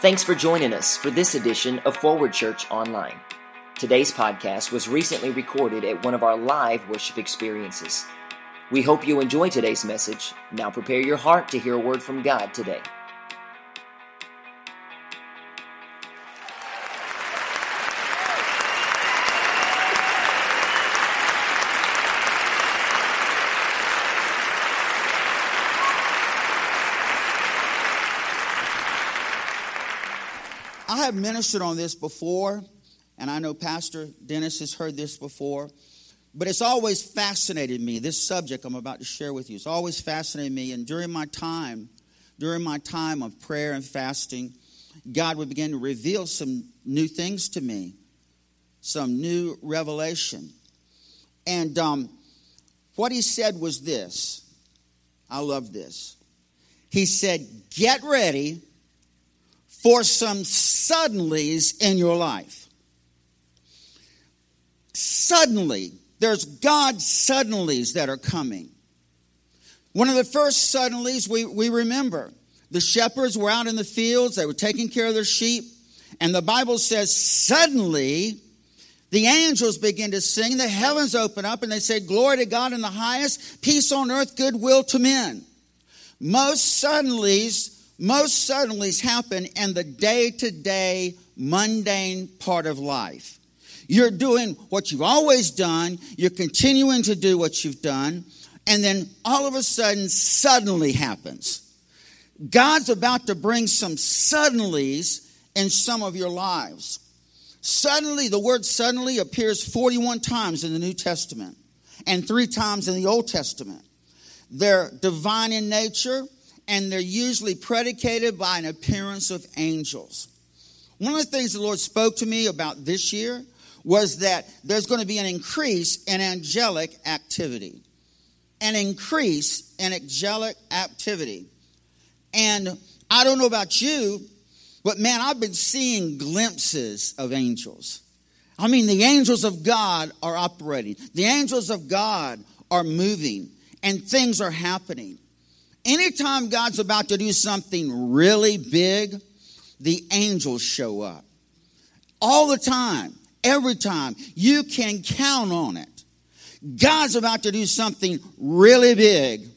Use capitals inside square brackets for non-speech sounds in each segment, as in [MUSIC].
Thanks for joining us for this edition of Forward Church Online. Today's podcast was recently recorded at one of our live worship experiences. We hope you enjoy today's message. Now prepare your heart to hear a word from God today. Have ministered on this before, and I know Pastor Dennis has heard this before, but it's always fascinated me. This subject I'm about to share with you, it's always fascinated me. And during my time, during my time of prayer and fasting, God would begin to reveal some new things to me, some new revelation. And um, what he said was this I love this. He said, Get ready for some suddenlies in your life. Suddenly, there's God's suddenlies that are coming. One of the first suddenlies we, we remember the shepherds were out in the fields, they were taking care of their sheep, and the Bible says, suddenly, the angels begin to sing, the heavens open up, and they say, Glory to God in the highest, peace on earth, goodwill to men. Most suddenlies most suddenly happen in the day to day mundane part of life. You're doing what you've always done, you're continuing to do what you've done, and then all of a sudden, suddenly happens. God's about to bring some suddenlies in some of your lives. Suddenly, the word suddenly appears 41 times in the New Testament and three times in the Old Testament. They're divine in nature, and they're usually predicated by an appearance of angels. One of the things the Lord spoke to me about this year was that there's going to be an increase in angelic activity. An increase in angelic activity. And I don't know about you, but man, I've been seeing glimpses of angels. I mean, the angels of God are operating, the angels of God are moving, and things are happening. Anytime God's about to do something really big, the angels show up. All the time, every time. You can count on it. God's about to do something really big,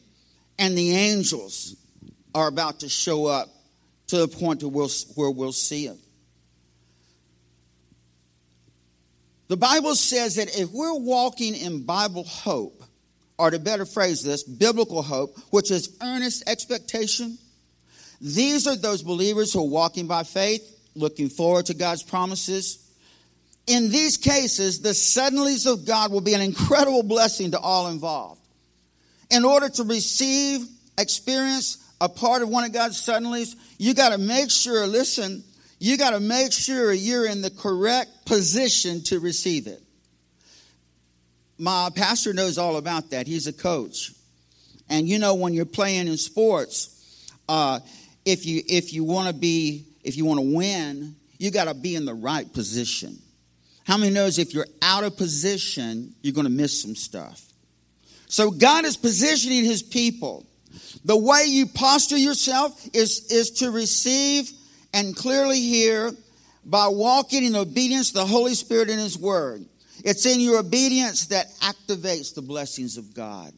and the angels are about to show up to the point where we'll, where we'll see it. The Bible says that if we're walking in Bible hope, or to better phrase this, biblical hope, which is earnest expectation. These are those believers who are walking by faith, looking forward to God's promises. In these cases, the suddenlies of God will be an incredible blessing to all involved. In order to receive, experience a part of one of God's suddenlies, you got to make sure, listen, you got to make sure you're in the correct position to receive it. My pastor knows all about that. He's a coach. And you know, when you're playing in sports, uh, if you if you want to be if you want to win, you got to be in the right position. How many knows if you're out of position, you're going to miss some stuff? So God is positioning His people. The way you posture yourself is is to receive and clearly hear by walking in obedience to the Holy Spirit and His Word. It's in your obedience that activates the blessings of God.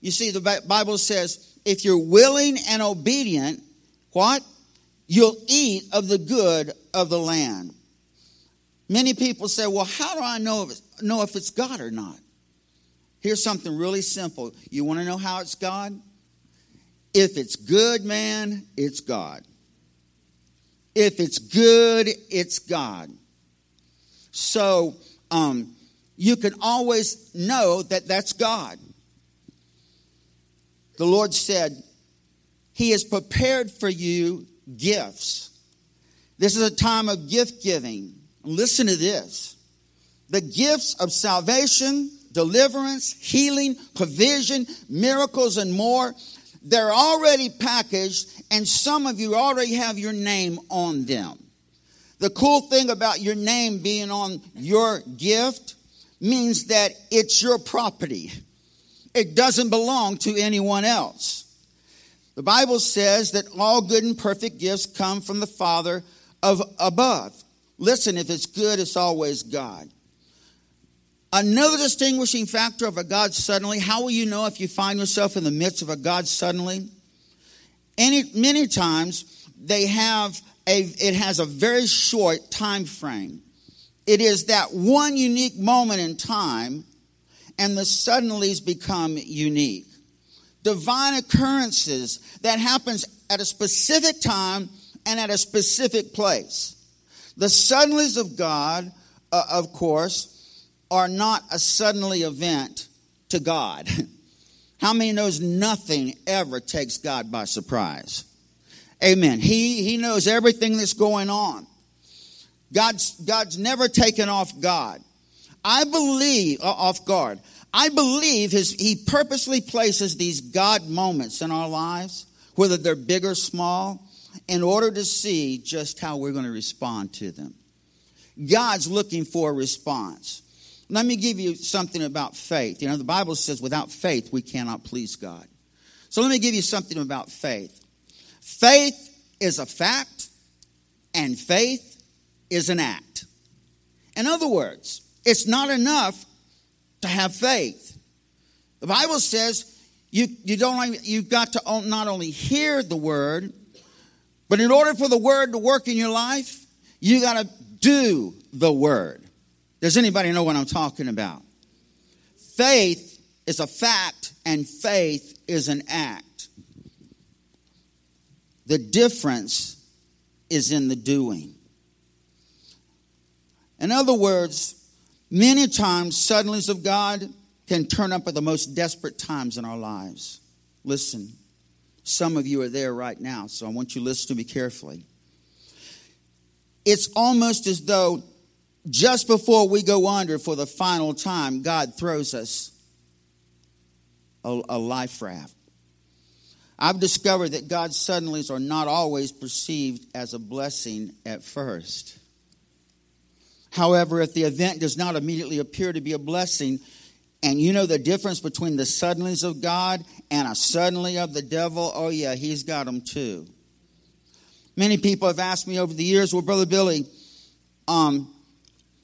You see, the Bible says, if you're willing and obedient, what? You'll eat of the good of the land. Many people say, well, how do I know if, know if it's God or not? Here's something really simple. You want to know how it's God? If it's good, man, it's God. If it's good, it's God. So, um, you can always know that that's God. The Lord said, He has prepared for you gifts. This is a time of gift giving. Listen to this the gifts of salvation, deliverance, healing, provision, miracles, and more. They're already packaged, and some of you already have your name on them. The cool thing about your name being on your gift means that it's your property. It doesn't belong to anyone else. The Bible says that all good and perfect gifts come from the Father of above. Listen, if it's good, it's always God. Another distinguishing factor of a God suddenly, how will you know if you find yourself in the midst of a God suddenly? Any, many times they have a, it has a very short time frame. It is that one unique moment in time, and the suddenlies become unique. Divine occurrences that happens at a specific time and at a specific place. The suddenlies of God, uh, of course, are not a suddenly event to God. [LAUGHS] How many knows nothing ever takes God by surprise? Amen. He, he knows everything that's going on. God's, God's never taken off God. I believe, uh, off guard. I believe his, he purposely places these God moments in our lives, whether they're big or small, in order to see just how we're going to respond to them. God's looking for a response. Let me give you something about faith. You know, the Bible says without faith we cannot please God. So let me give you something about faith. Faith is a fact, and faith is an act. In other words, it's not enough to have faith. The Bible says you, you don't, you've got to not only hear the word, but in order for the word to work in your life, you got to do the word. Does anybody know what I'm talking about? Faith is a fact and faith is an act. The difference is in the doing. In other words, many times suddenlies of God can turn up at the most desperate times in our lives. Listen, some of you are there right now, so I want you to listen to me carefully. It's almost as though just before we go under for the final time, God throws us a, a life raft. I've discovered that God's suddenlies are not always perceived as a blessing at first. However, if the event does not immediately appear to be a blessing, and you know the difference between the suddenlies of God and a suddenly of the devil, oh yeah, he's got them too. Many people have asked me over the years, well, Brother Billy, um,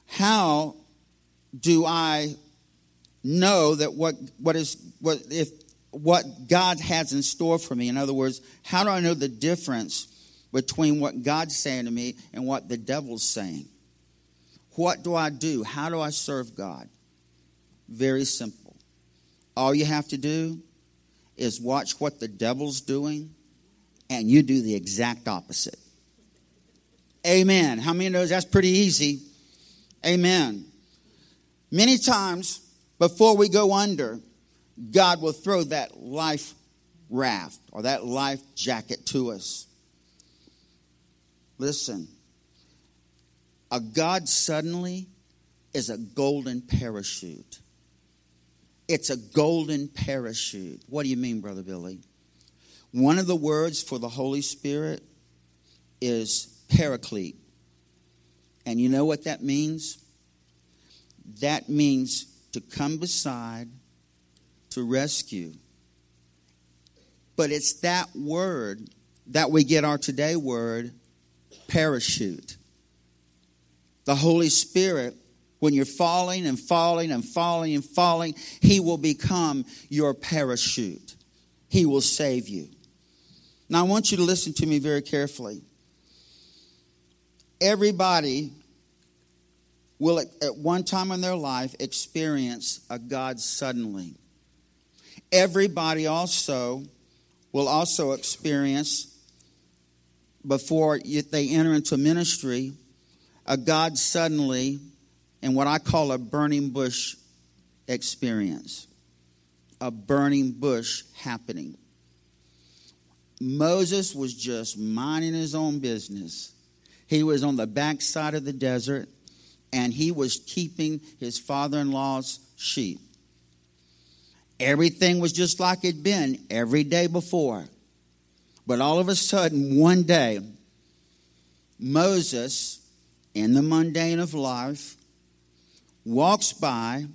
how do I know that what, what is, what, if, what God has in store for me? In other words, how do I know the difference between what God's saying to me and what the devil's saying? What do I do? How do I serve God? Very simple. All you have to do is watch what the devil's doing, and you do the exact opposite. Amen. How many knows that's pretty easy? Amen. Many times before we go under, God will throw that life raft or that life jacket to us. Listen, a God suddenly is a golden parachute. It's a golden parachute. What do you mean, Brother Billy? One of the words for the Holy Spirit is paraclete. And you know what that means? That means to come beside, to rescue. But it's that word that we get our today word, parachute. The Holy Spirit, when you're falling and falling and falling and falling, He will become your parachute. He will save you. Now, I want you to listen to me very carefully. Everybody will at one time in their life experience a God suddenly. Everybody also will also experience before they enter into ministry a God suddenly and what I call a burning bush experience. A burning bush happening. Moses was just minding his own business. He was on the backside of the desert and he was keeping his father in law's sheep. Everything was just like it'd been every day before. But all of a sudden, one day, Moses, in the mundane of life, walks by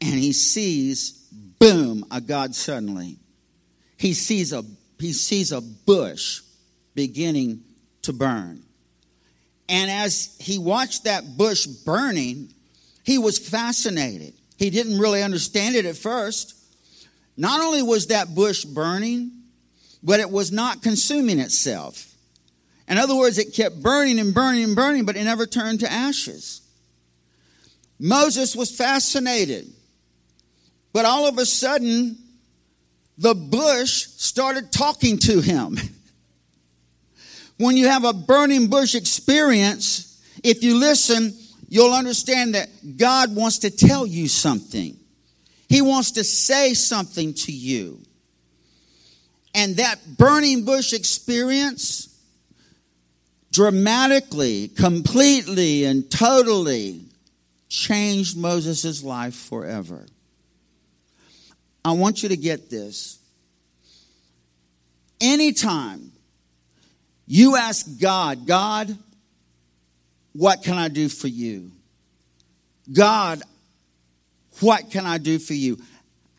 and he sees, boom, a God suddenly. He sees a he sees a bush beginning to burn. And as he watched that bush burning, he was fascinated. He didn't really understand it at first. Not only was that bush burning, but it was not consuming itself. In other words, it kept burning and burning and burning, but it never turned to ashes. Moses was fascinated. But all of a sudden, the bush started talking to him. [LAUGHS] when you have a burning bush experience, if you listen, you'll understand that God wants to tell you something. He wants to say something to you. And that burning bush experience dramatically, completely, and totally changed Moses' life forever. I want you to get this. Anytime you ask God, God, what can I do for you? God, what can I do for you?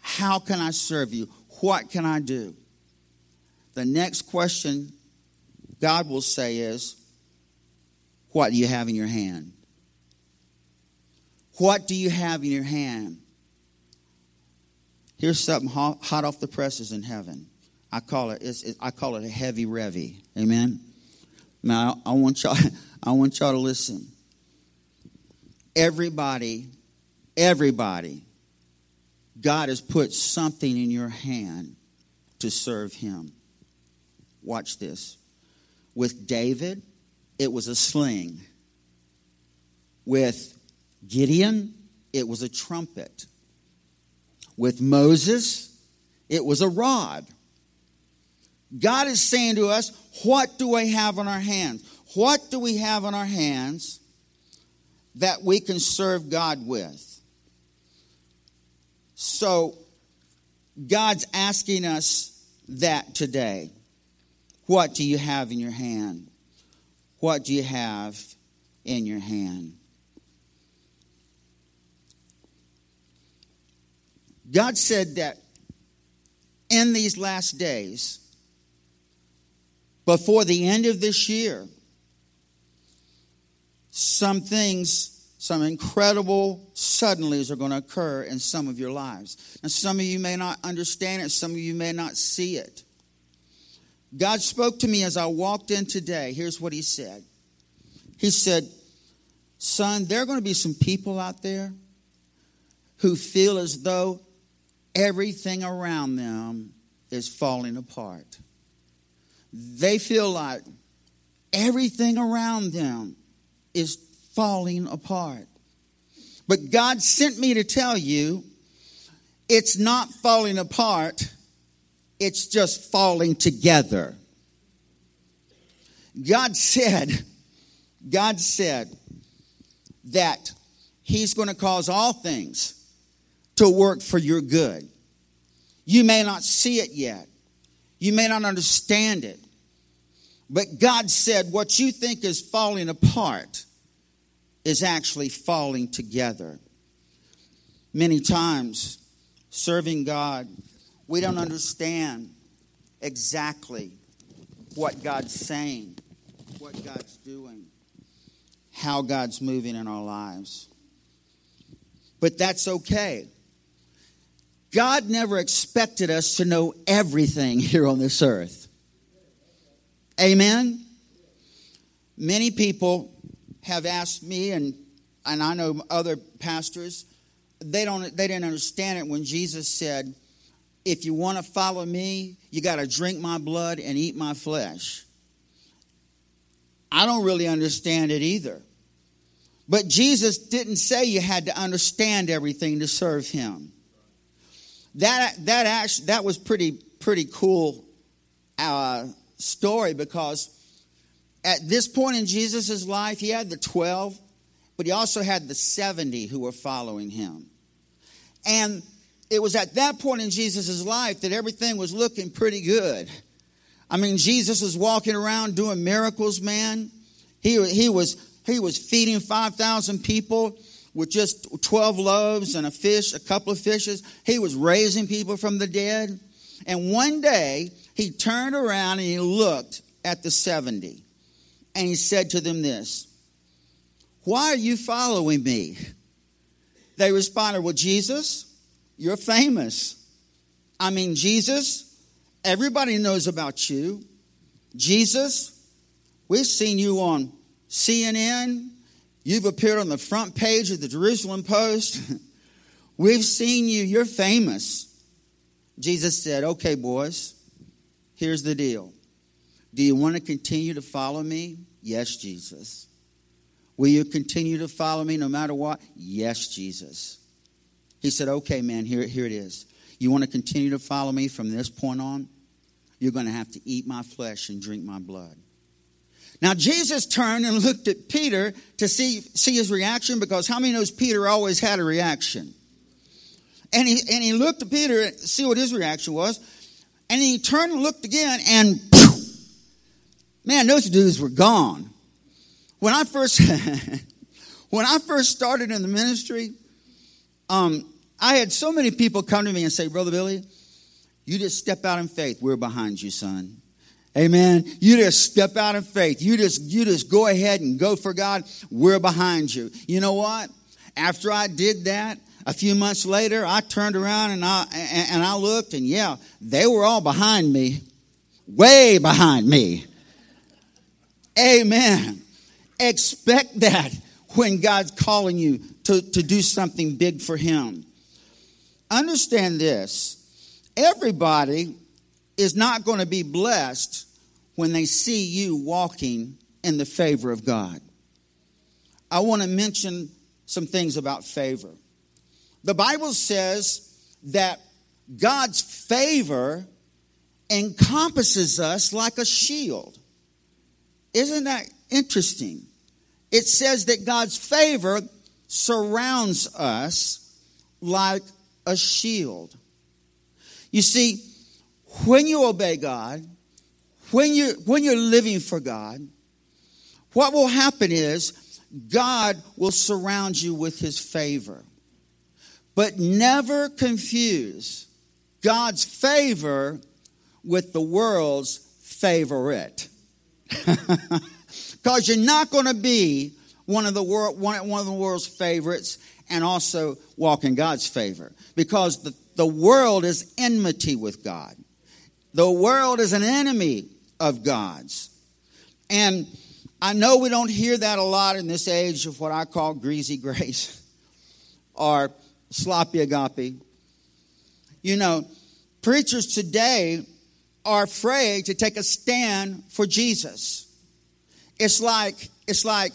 How can I serve you? What can I do? The next question God will say is, What do you have in your hand? What do you have in your hand? Here's something hot off the presses in heaven. I call it, it I call it a heavy revy. Amen. Now I want y'all [LAUGHS] I want y'all to listen. Everybody, everybody, God has put something in your hand to serve Him. Watch this. With David, it was a sling. With Gideon, it was a trumpet. With Moses, it was a rod. God is saying to us, What do we have in our hands? What do we have in our hands that we can serve God with? So, God's asking us that today. What do you have in your hand? What do you have in your hand? God said that in these last days, before the end of this year, some things, some incredible suddenlies are going to occur in some of your lives. And some of you may not understand it, some of you may not see it. God spoke to me as I walked in today. Here's what He said He said, Son, there are going to be some people out there who feel as though everything around them is falling apart. They feel like everything around them is falling apart. But God sent me to tell you it's not falling apart, it's just falling together. God said, God said that He's going to cause all things to work for your good. You may not see it yet, you may not understand it, but God said what you think is falling apart is actually falling together. Many times, serving God, we don't understand exactly what God's saying, what God's doing, how God's moving in our lives. But that's okay God never expected us to know everything [LAUGHS] here on this earth. Amen? Many people have asked me, and, and I know other pastors, they, don't, they didn't understand it when Jesus said, If you want to follow me, you got to drink my blood and eat my flesh. I don't really understand it either. But Jesus didn't say you had to understand everything to serve him that that actually that was pretty pretty cool uh, story because at this point in Jesus' life, he had the 12, but he also had the 70 who were following him. And it was at that point in Jesus' life that everything was looking pretty good. I mean, Jesus was walking around doing miracles, man. He, he, was, he was feeding 5,000 people with just 12 loaves and a fish, a couple of fishes. He was raising people from the dead. And one day, he turned around and he looked at the 70 and he said to them this Why are you following me? They responded, Well, Jesus, you're famous. I mean, Jesus, everybody knows about you. Jesus, we've seen you on CNN. You've appeared on the front page of the Jerusalem Post. [LAUGHS] we've seen you. You're famous. Jesus said, Okay, boys, here's the deal. Do you want to continue to follow me? Yes, Jesus. Will you continue to follow me no matter what? Yes, Jesus. He said, Okay, man, here, here it is. You want to continue to follow me from this point on? You're going to have to eat my flesh and drink my blood. Now, Jesus turned and looked at Peter to see, see his reaction because how many knows Peter always had a reaction? And he, and he looked at Peter to see what his reaction was. And he turned and looked again, and man, those dudes were gone. When I first, [LAUGHS] when I first started in the ministry, um, I had so many people come to me and say, Brother Billy, you just step out in faith. We're behind you, son. Amen. You just step out in faith. You just you just go ahead and go for God. We're behind you. You know what? After I did that, a few months later, I turned around and I and I looked and yeah, they were all behind me. Way behind me. Amen. Expect that when God's calling you to, to do something big for Him. Understand this everybody is not going to be blessed when they see you walking in the favor of God. I want to mention some things about favor. The Bible says that God's favor encompasses us like a shield. Isn't that interesting? It says that God's favor surrounds us like a shield. You see, when you obey God, when you when you're living for God, what will happen is God will surround you with his favor. But never confuse God's favor with the world's favorite. [LAUGHS] Because you're not going to be one of the world one, one of the world's favorites and also walk in God's favor. Because the, the world is enmity with God. The world is an enemy of God's. And I know we don't hear that a lot in this age of what I call greasy [LAUGHS] grace or sloppy agape. You know, preachers today are afraid to take a stand for Jesus. It's like, it's like,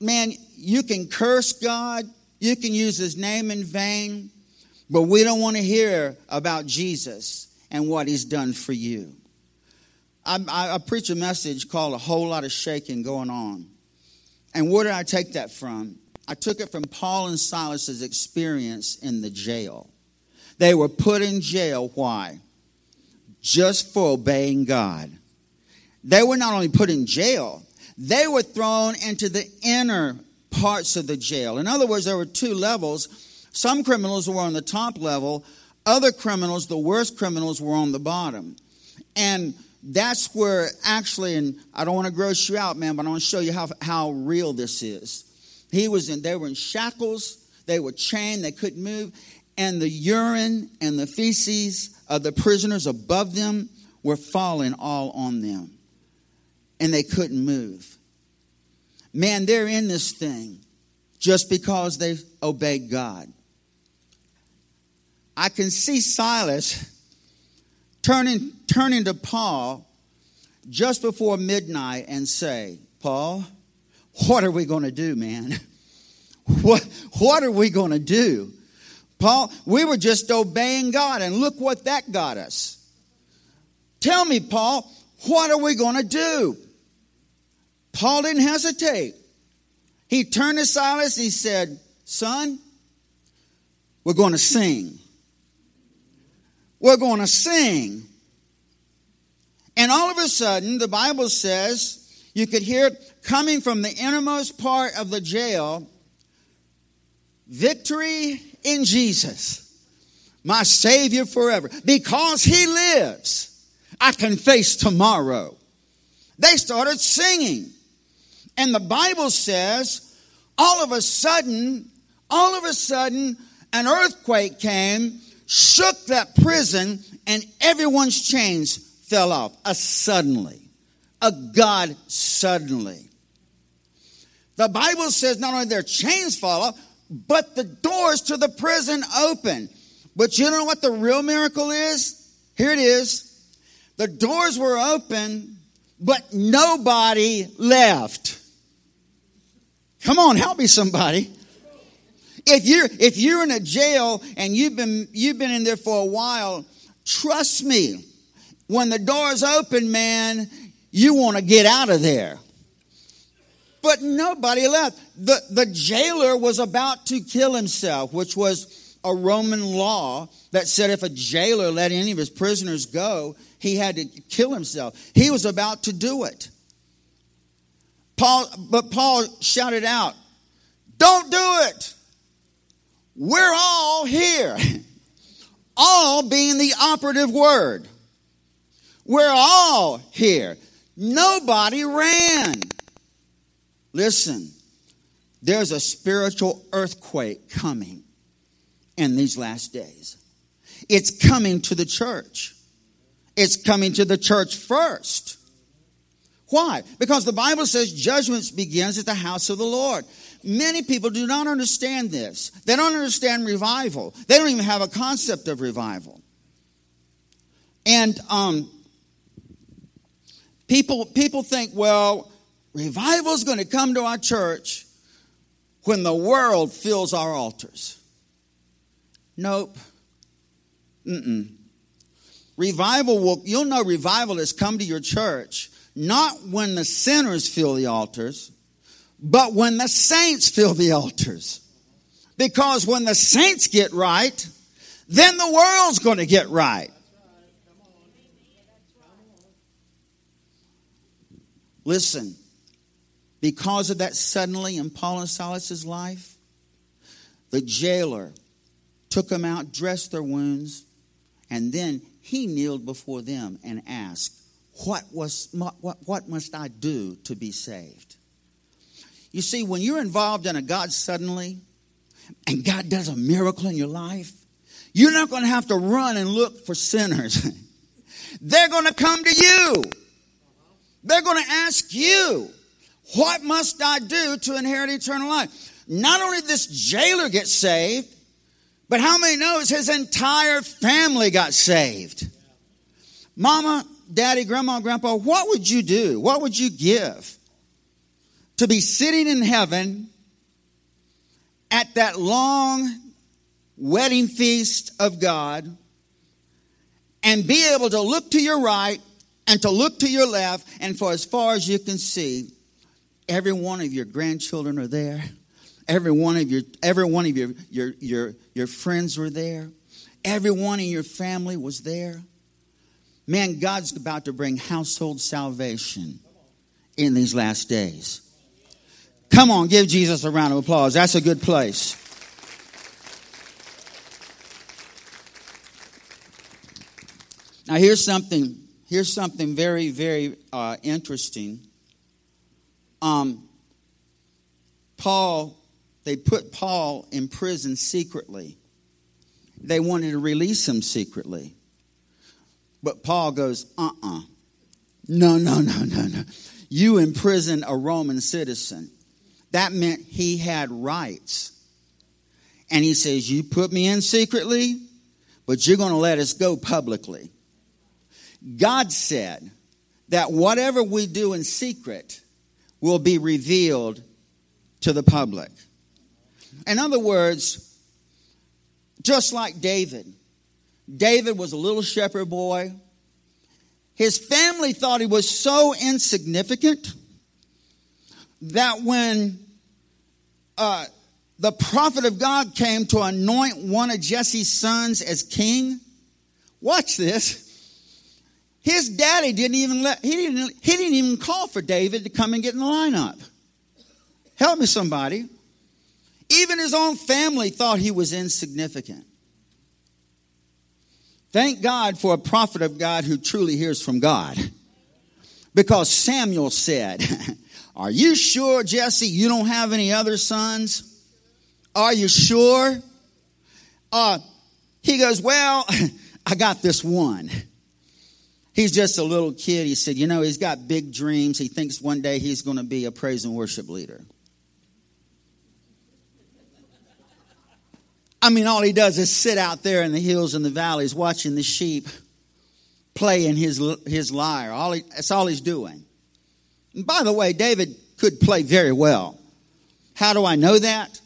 man, you can curse God, you can use his name in vain, but we don't want to hear about Jesus and what he's done for you. I, I, I preach a message called A Whole Lot of Shaking Going On. And where did I take that from? I took it from Paul and Silas's experience in the jail. They were put in jail. Why? Just for obeying God. They were not only put in jail, they were thrown into the inner parts of the jail. In other words, there were two levels. Some criminals were on the top level, other criminals, the worst criminals, were on the bottom. And that's where actually, and I don't want to gross you out, man, but I want to show you how, how real this is. He was in, they were in shackles, they were chained, they couldn't move, and the urine and the feces of the prisoners above them were falling all on them. And they couldn't move. Man, they're in this thing just because they obeyed God. I can see Silas turning, turning to Paul just before midnight and say, Paul, what are we going to do, man? [LAUGHS] What, what are we going to do? Paul, we were just obeying God, and look what that got us. Tell me, Paul, what are we going to do? Paul didn't hesitate. He turned to Silas and he said, Son, we're going to sing. We're going to sing. And all of a sudden, the Bible says, you could hear it coming from the innermost part of the jail victory in Jesus, my Savior forever. Because He lives, I can face tomorrow. They started singing. And the Bible says, all of a sudden, all of a sudden, an earthquake came, shook that prison, and everyone's chains fell off. A suddenly. A God suddenly. The Bible says not only their chains fall off, but the doors to the prison open. But you know what the real miracle is? Here it is. The doors were open, but nobody left. Come on, help me somebody. If you're if you're in a jail and you've been you've been in there for a while, trust me, when the doors open, man, you want to get out of there. But nobody left. The, the jailer was about to kill himself, which was a Roman law that said if a jailer let any of his prisoners go, he had to kill himself. He was about to do it. Paul, but Paul shouted out, Don't do it. We're all here. [LAUGHS] all being the operative word. We're all here. Nobody ran. Listen, there's a spiritual earthquake coming in these last days. It's coming to the church. It's coming to the church first. Why? Because the Bible says judgment begins at the house of the Lord. Many people do not understand this. They don't understand revival. They don't even have a concept of revival. And um, people people think, well, Revival is going to come to our church when the world fills our altars. Nope. Mm-mm. Revival will, you'll know revival has come to your church not when the sinners fill the altars, but when the saints fill the altars. Because when the saints get right, then the world's going to get right. Listen, because of that suddenly in Paul and Silas's life, the jailer took them out, dressed their wounds, and then he kneeled before them and asked, what, was, what, what must I do to be saved? You see, when you're involved in a God suddenly, and God does a miracle in your life, you're not going to have to run and look for sinners. [LAUGHS] They're going to come to you. They're going to ask you. What must I do to inherit eternal life? Not only did this jailer gets saved, but how many knows his entire family got saved? Mama, daddy, grandma, grandpa, what would you do? What would you give to be sitting in heaven at that long wedding feast of God and be able to look to your right and to look to your left and for as far as you can see Every one of your grandchildren are there. Every one of your every one of your your your, your friends were there. Everyone in your family was there. Man, God's about to bring household salvation in these last days. Come on, give Jesus a round of applause. That's a good place. Now, here's something. Here's something very, very uh, interesting um, Paul, they put Paul in prison secretly. They wanted to release him secretly. But Paul goes, uh uh-uh. uh No, no, no, no, no. You imprison a Roman citizen. That meant he had rights. And he says, You put me in secretly, but you're going to let us go publicly. God said that whatever we do in secret, will be revealed to the public. In other words, just like David, David was a little shepherd boy. His family thought he was so insignificant that when uh, the prophet of God came to anoint one of Jesse's sons as king, watch this. His daddy didn't even let, he didn't, he didn't even call for David to come and get in the lineup. Help me, somebody. Even his own family thought he was insignificant. Thank God for a prophet of God who truly hears from God. Because Samuel said, [LAUGHS] Are you sure, Jesse, you don't have any other sons? Are you sure? Uh, he goes, Well, [LAUGHS] I got this one. He's just a little kid. He said, You know, he's got big dreams. He thinks one day he's going to be a praise and worship leader. I mean, all he does is sit out there in the hills and the valleys watching the sheep playing his, his lyre. All he, that's all he's doing. And by the way, David could play very well. How do I know that?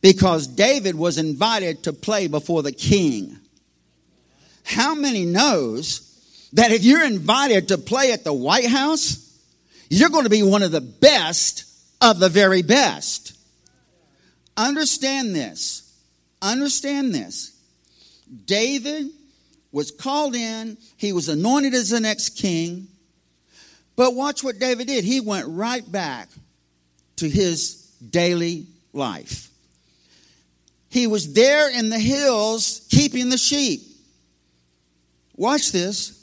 Because David was invited to play before the king. How many knows that if you're invited to play at the White House, you're going to be one of the best of the very best? Understand this. Understand this. David was called in, he was anointed as the next king. But watch what David did. He went right back to his daily life. He was there in the hills keeping the sheep. Watch this.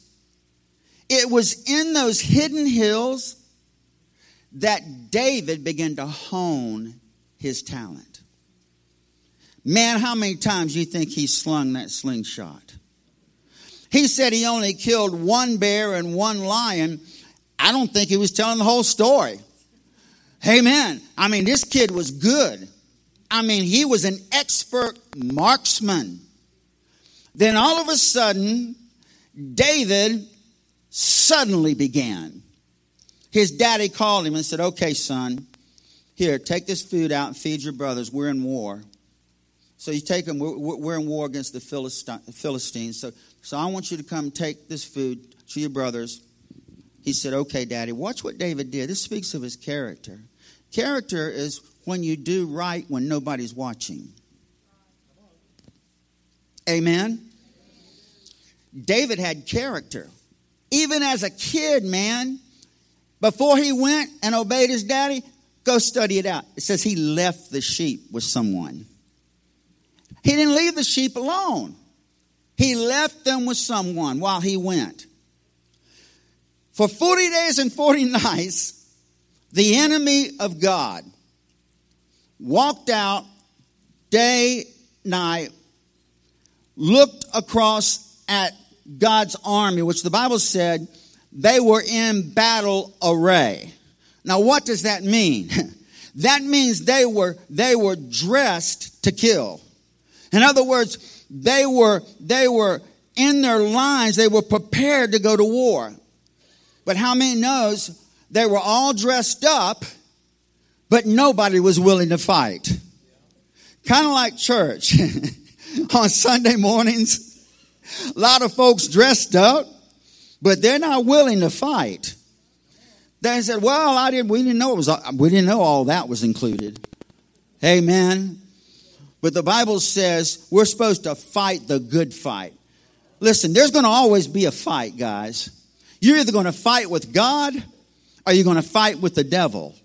It was in those hidden hills that David began to hone his talent. Man, how many times you think he slung that slingshot? He said he only killed one bear and one lion. I don't think he was telling the whole story. Amen. I mean, this kid was good. I mean, he was an expert marksman. Then all of a sudden, David suddenly began. His daddy called him and said, Okay, son, here, take this food out and feed your brothers. We're in war. So you take them, we're, we're in war against the Philistines. So, so I want you to come take this food to your brothers. He said, Okay, Daddy. Watch what David did. This speaks of his character. Character is when you do right when nobody's watching. Amen. David had character. Even as a kid, man, before he went and obeyed his daddy, go study it out. It says he left the sheep with someone. He didn't leave the sheep alone. He left them with someone while he went. For 40 days and 40 [LAUGHS] nights, the enemy of God walked out day, night, looked across at God's army, which the Bible said they were in battle array. Now, what does that mean? [LAUGHS] that means they were, they were dressed to kill. In other words, they were, they were in their lines, they were prepared to go to war. But how many knows they were all dressed up, but nobody was willing to fight? Kind of like church. [LAUGHS] On Sunday mornings, a [LAUGHS] lot of folks dressed up, but they're not willing to fight. They said, "Well, I didn't. We didn't know it was. We didn't know all that was included." Amen. But the Bible says we're supposed to fight the good fight. Listen, there's going to always be a fight, guys. You're either going to fight with God or you're going to fight with the devil.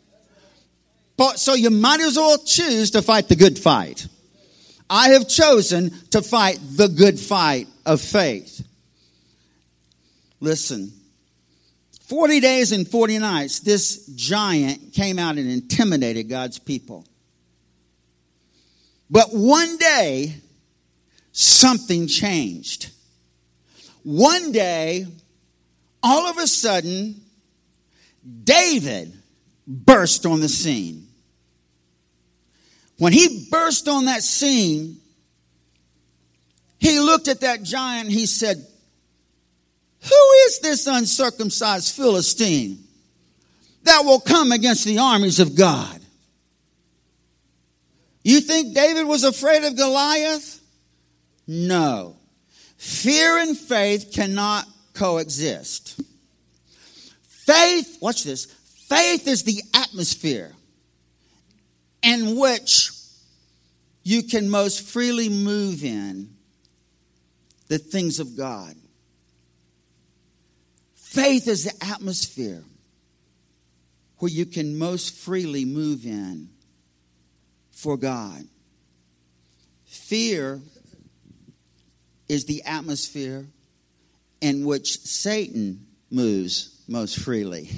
But, so you might as well choose to fight the good fight. I have chosen to fight the good fight of faith. Listen, 40 days and 40 nights, this giant came out and intimidated God's people. But one day, something changed. One day, all of a sudden, David burst on the scene. When he burst on that scene, he looked at that giant he said, Who is this uncircumcised Philistine that will come against the armies of God? You think David was afraid of Goliath? No. Fear and faith cannot coexist. Faith, watch this, faith is the atmosphere in which you can most freely move in the things of God. Faith is the atmosphere where you can most freely move in for God. Fear is the atmosphere in which Satan moves most freely.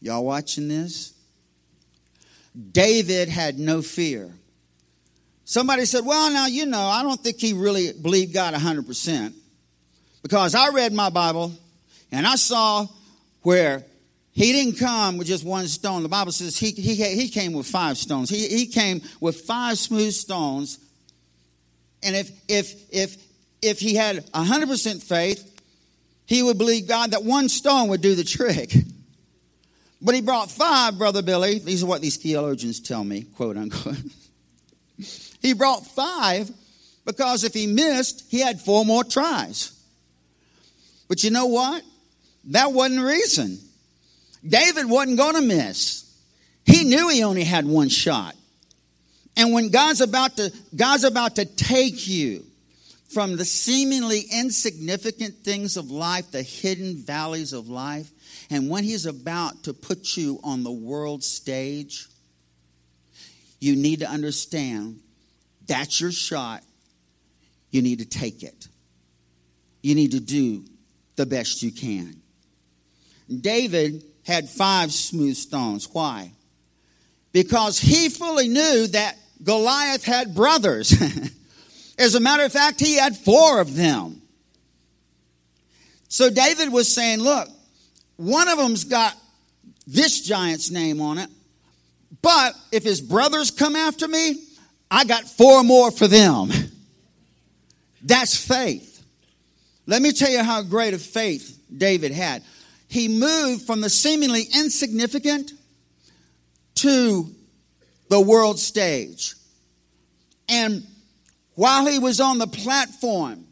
Y'all watching this? David had no fear. Somebody said, Well, now, you know, I don't think he really believed God 100%. Because I read my Bible and I saw where he didn't come with just one stone. The Bible says he, he, he came with five stones. He, he came with five smooth stones. And if, if, if, if he had 100% faith, he would believe God that one stone would do the trick. [LAUGHS] But he brought five, Brother Billy. These are what these theologians tell me, quote unquote. [LAUGHS] he brought five because if he missed, he had four more tries. But you know what? That wasn't the reason. David wasn't going to miss. He knew he only had one shot. And when God's about to, God's about to take you from the seemingly insignificant things of life, the hidden valleys of life, and when He's about to put you on the world stage, you need to understand that's your shot. You need to take it. You need to do the best you can. David had five smooth stones. Why? Because he fully knew that Goliath had brothers. [LAUGHS] As a matter of fact, he had four of them. So David was saying, Look, one of them's got this giant's name on it, but if his brothers come after me, I got four more for them. That's faith. Let me tell you how great a faith David had. He moved from the seemingly insignificant to the world stage. And while he was on the platform,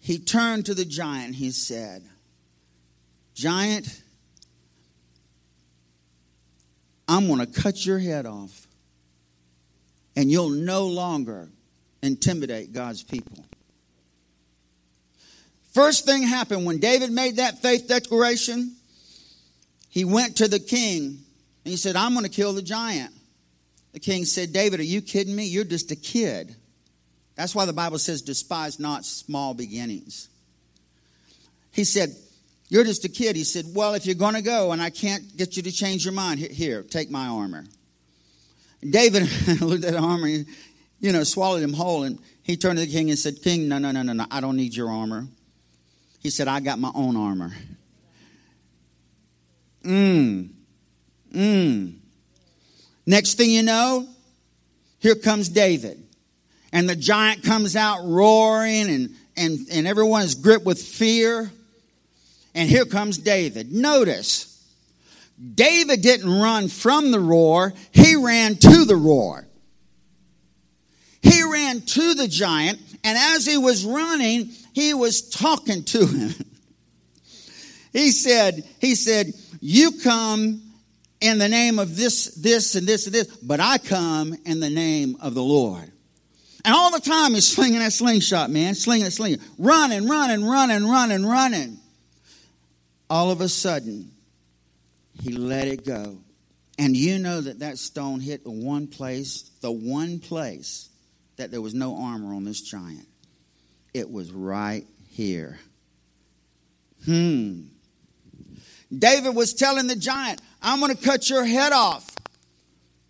he turned to the giant. He said, Giant, I'm going to cut your head off, and you'll no longer intimidate God's people. First thing happened when David made that faith declaration, he went to the king and he said, I'm going to kill the giant. The king said, David, are you kidding me? You're just a kid. That's why the Bible says, despise not small beginnings. He said, You're just a kid. He said, Well, if you're going to go and I can't get you to change your mind, here, take my armor. David [LAUGHS] looked at the armor, and, you know, swallowed him whole, and he turned to the king and said, King, no, no, no, no, no, I don't need your armor. He said, I got my own armor. Mmm. Mmm. Next thing you know, here comes David and the giant comes out roaring and, and, and everyone's gripped with fear. And here comes David. Notice, David didn't run from the roar, he ran to the roar. He ran to the giant, and as he was running, he was talking to him. [LAUGHS] he said, he said, you come in the name of this, this, and this, and this, but I come in the name of the Lord. And all the time he's slinging that slingshot, man, slinging slinging, running, running, running, running, running. All of a sudden, he let it go. And you know that that stone hit the one place, the one place that there was no armor on this giant. It was right here. Hmm. David was telling the giant, I'm going to cut your head off.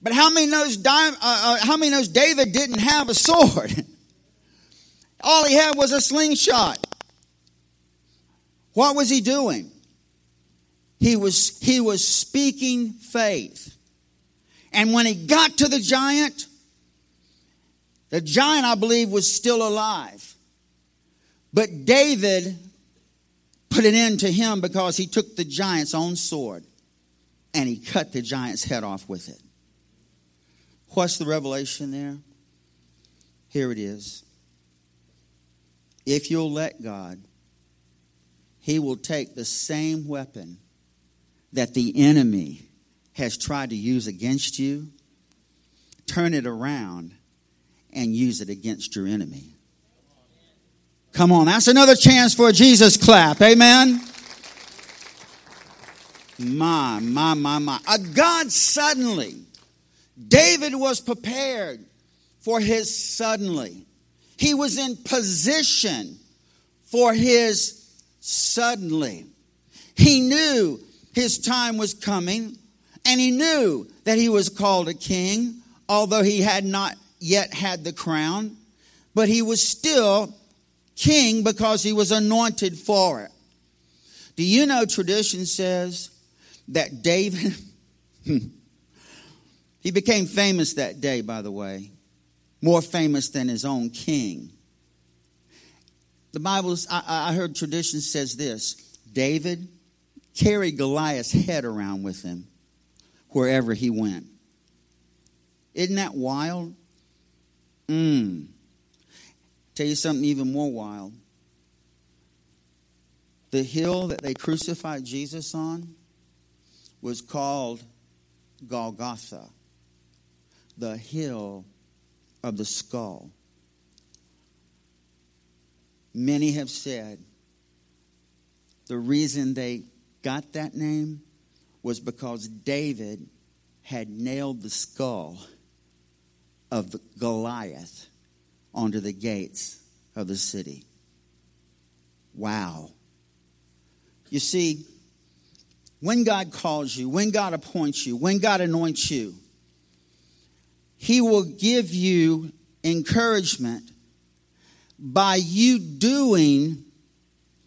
But how many knows, uh, uh, how many knows David didn't have a sword? [LAUGHS] All he had was a slingshot. What was he doing? He was, he was speaking faith. And when he got to the giant, the giant, I believe, was still alive. But David put an end to him because he took the giant's own sword and he cut the giant's head off with it. What's the revelation there? Here it is. If you'll let God, He will take the same weapon that the enemy has tried to use against you, turn it around, and use it against your enemy. Come on, that's another chance for a Jesus clap. Amen. My, my, my, my. A God suddenly David was prepared for his suddenly. He was in position for his suddenly. He knew his time was coming, and he knew that he was called a king, although he had not yet had the crown, but he was still king because he was anointed for it. Do you know tradition says that David, [LAUGHS] he became famous that day, by the way, more famous than his own king. The Bible, I, I heard tradition says this David carried Goliath's head around with him wherever he went. Isn't that wild? Mmm. Tell you something even more wild. The hill that they crucified Jesus on was called Golgotha, the hill of the skull. Many have said the reason they got that name was because David had nailed the skull of Goliath onto the gates of the city. Wow. You see, when God calls you, when God appoints you, when God anoints you, He will give you encouragement by you doing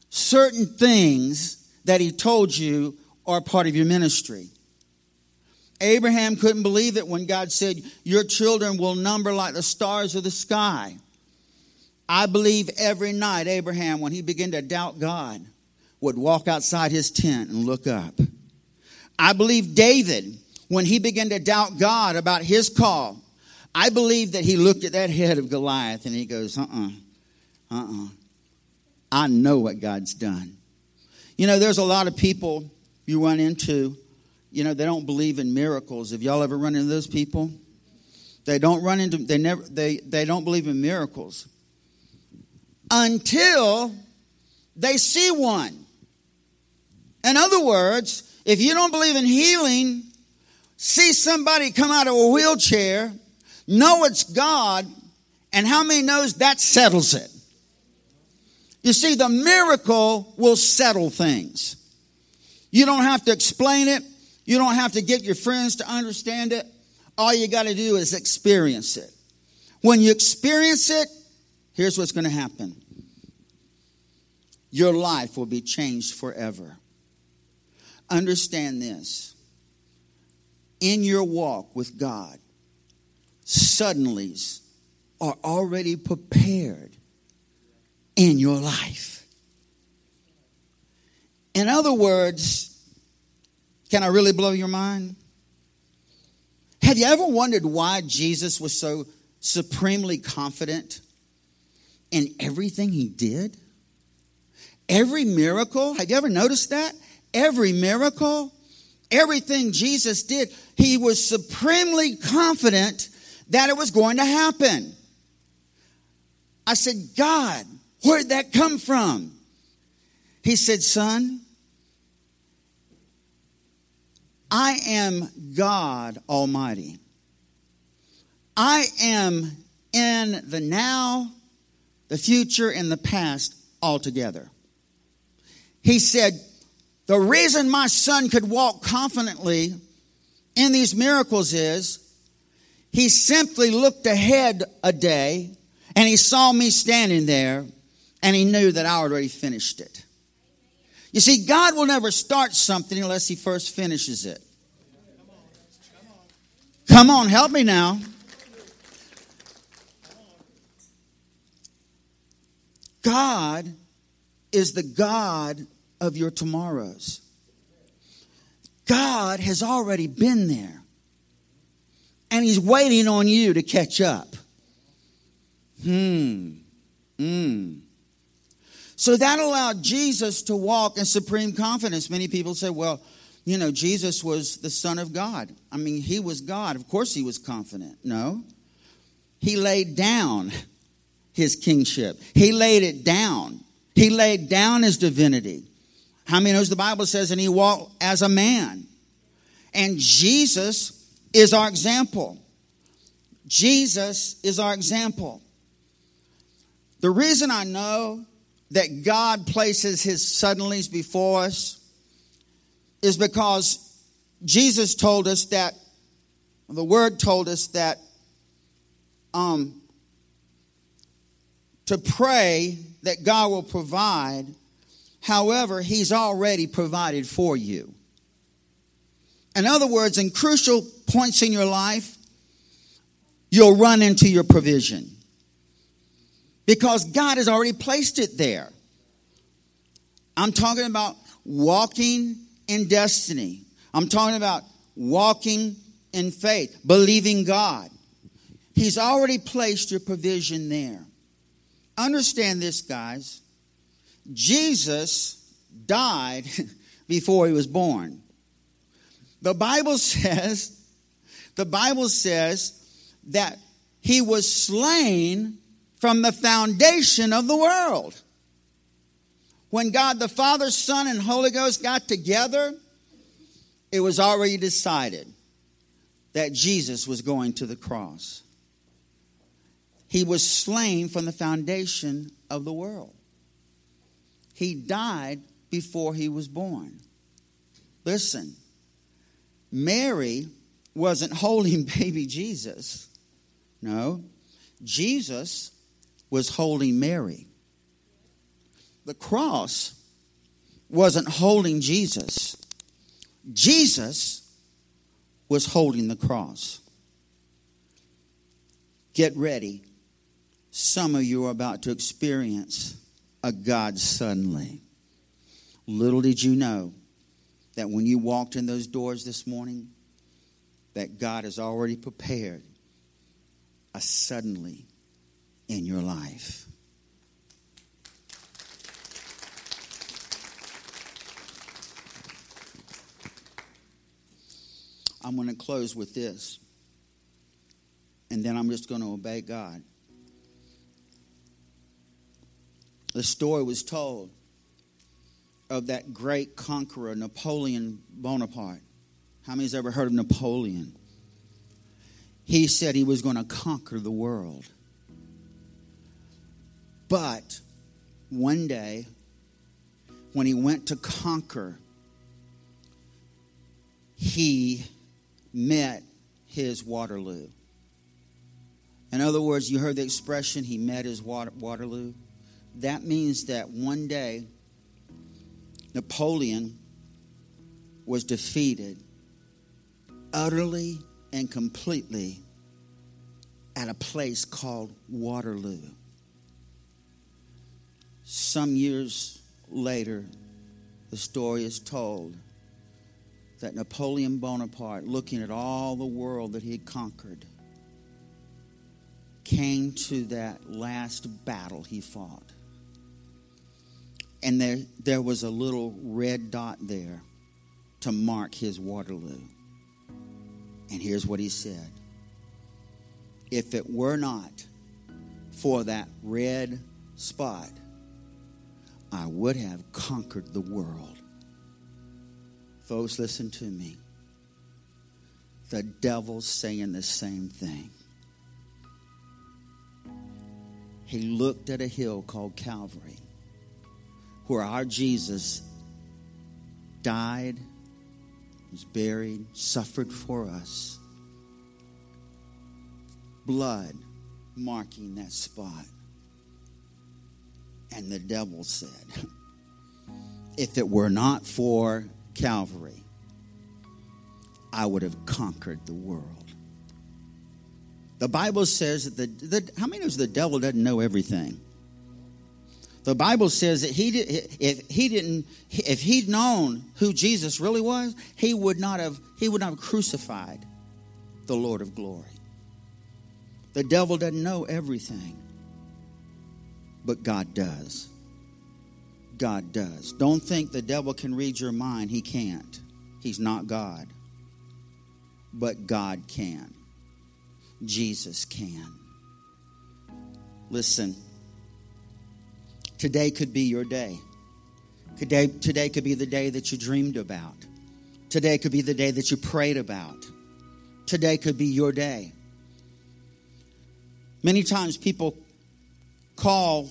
certain things that He told you are part of your ministry. Abraham couldn't believe it when God said, Your children will number like the stars of the sky. I believe every night Abraham, when he began to doubt God, would walk outside his tent and look up. I believe David, when he began to doubt God about his call, I believe that he looked at that head of Goliath and he goes, uh uh-uh, uh, uh-uh. I know what God's done. You know, there's a lot of people you run into, you know, they don't believe in miracles. Have y'all ever run into those people? They don't run into, they never, they, they don't believe in miracles until they see one. In other words, if you don't believe in healing, see somebody come out of a wheelchair, know it's God, and how many knows that settles it? You see, the miracle will settle things. You don't have to explain it. You don't have to get your friends to understand it. All you got to do is experience it. When you experience it, here's what's going to happen your life will be changed forever. Understand this in your walk with God, suddenlies are already prepared in your life. In other words, can I really blow your mind? Have you ever wondered why Jesus was so supremely confident in everything he did? Every miracle, have you ever noticed that? Every miracle, everything Jesus did, he was supremely confident that it was going to happen. I said, God, Where'd that come from? He said, Son, I am God Almighty. I am in the now, the future, and the past altogether. He said, The reason my son could walk confidently in these miracles is he simply looked ahead a day and he saw me standing there and he knew that I already finished it. You see, God will never start something unless he first finishes it. Come on, help me now. God is the God of your tomorrows. God has already been there. And he's waiting on you to catch up. Hmm. So that allowed Jesus to walk in supreme confidence. Many people say, well, you know, Jesus was the Son of God. I mean, he was God. Of course, he was confident. No. He laid down his kingship, he laid it down. He laid down his divinity. How many knows the Bible says, and he walked as a man? And Jesus is our example. Jesus is our example. The reason I know that God places his suddenlies before us is because Jesus told us that, the word told us that um, to pray that God will provide. However, He's already provided for you. In other words, in crucial points in your life, you'll run into your provision because God has already placed it there. I'm talking about walking in destiny. I'm talking about walking in faith, believing God. He's already placed your provision there. Understand this, guys. Jesus died [LAUGHS] before he was born. The Bible [LAUGHS] says, the Bible says that he was slain from the foundation of the world. When God the Father, Son, and Holy Ghost got together, it was already decided that Jesus was going to the cross. He was slain from the foundation of the world. He died before he was born. Listen, Mary wasn't [LAUGHS] holding baby Jesus. No, Jesus was holding Mary. The cross wasn't holding Jesus. Jesus was holding the cross. Get ready some of you are about to experience a God suddenly. Little did you know that when you walked in those doors this morning, that God has already prepared a suddenly in your life. I'm going to close with this, and then I'm just going to obey God. the story was told of that great conqueror, Napoleon Bonaparte. How many's ever heard of Napoleon? He said he was going to conquer the world. But one day, when he went to conquer, he met his Waterloo. In other words, you heard the expression, he met his Waterloo that means that one day Napoleon was defeated utterly and completely at a place called Waterloo. Some years later, the story is told that Napoleon Bonaparte, looking at all the world that he had conquered, came to that last battle he fought and there, there was a little red dot there to mark his Waterloo. And here's what he said If it were not for that red spot, I would have conquered the world. Folks, listen to me. The devil's saying the same thing. He looked at a hill called Calvary where our Jesus died, was buried, suffered for us. Blood marking that spot. And the devil said, If it were not for Calvary, I would have conquered the world. The Bible says that the, the how many knows the devil doesn't know everything? The Bible says that he did, if he didn't if he'd known who Jesus really was, he would not have he would not have crucified the Lord of glory. The devil doesn't know everything, but God does. God does. Don't think the devil can read your mind. He can't. He's not God. But God can. Jesus can. Listen. Today could be your day. Today, today could be the day that you dreamed about. Today could be the day that you prayed about. Today could be your day. Many times people call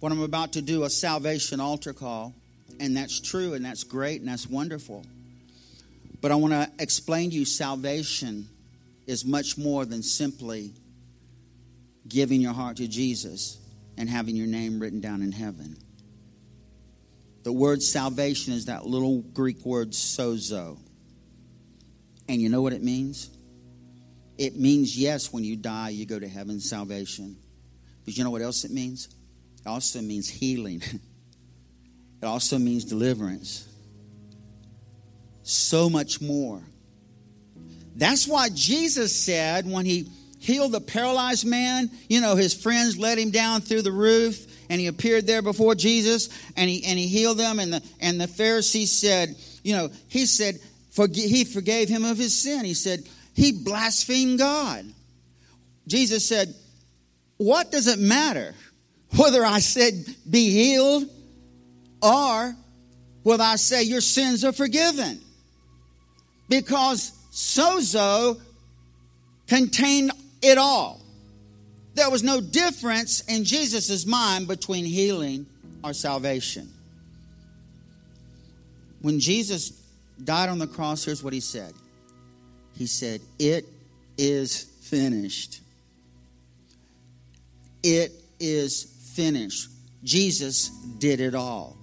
what I'm about to do a salvation altar call, and that's true, and that's great, and that's wonderful. But I want to explain to you salvation is much more than simply giving your heart to Jesus and having your name written down in heaven. The word salvation is that little Greek word sozo. And you know what it means? It means, yes, when you die, you go to heaven, salvation. You know what else it means? It also means healing, [LAUGHS] it also means deliverance. So much more. That's why Jesus said when he healed the paralyzed man, you know, his friends let him down through the roof and he appeared there before Jesus and he, and he healed them. And the, and the Pharisees said, you know, he said, he forgave him of his sin. He said, he blasphemed God. Jesus said, What does it matter whether I said be healed or whether I say your sins are forgiven? Because sozo contained it all. There was no difference in Jesus' mind between healing or salvation. When Jesus died on the cross, here's what he said He said, It is finished. It is finished. Jesus did it all.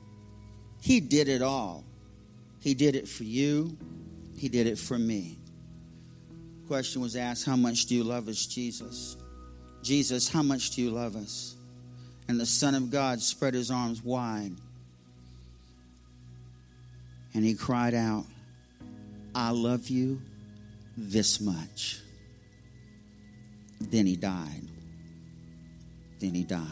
He did it all. He did it for you, He did it for me. Question was asked, How much do you love us, Jesus? Jesus, how much do you love us? And the Son of God spread his arms wide and he cried out, I love you this much. Then he died. Then he died.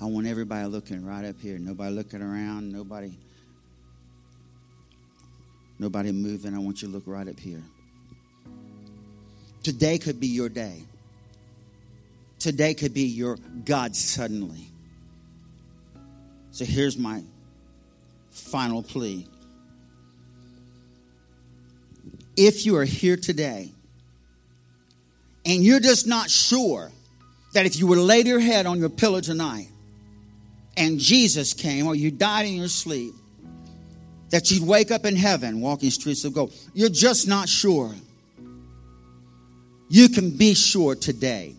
I want everybody looking right up here. Nobody looking around. Nobody. Nobody moving. I want you to look right up here. Today could be your day. Today could be your God suddenly. So here's my final plea. If you are here today and you're just not sure that if you were to lay your head on your pillow tonight and Jesus came or you died in your sleep, that you'd wake up in heaven walking streets of gold, you're just not sure. You can be sure today.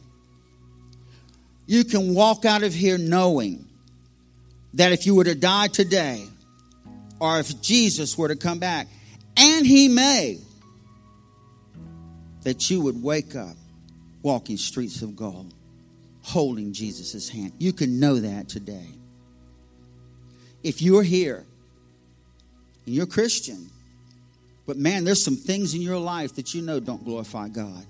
You can walk out of here knowing that if you were to die today, or if Jesus were to come back, and he may, that you would wake up walking streets of gold, holding Jesus' hand. You can know that today. If you're here and you're Christian, but man, there's some things in your life that you know don't glorify God.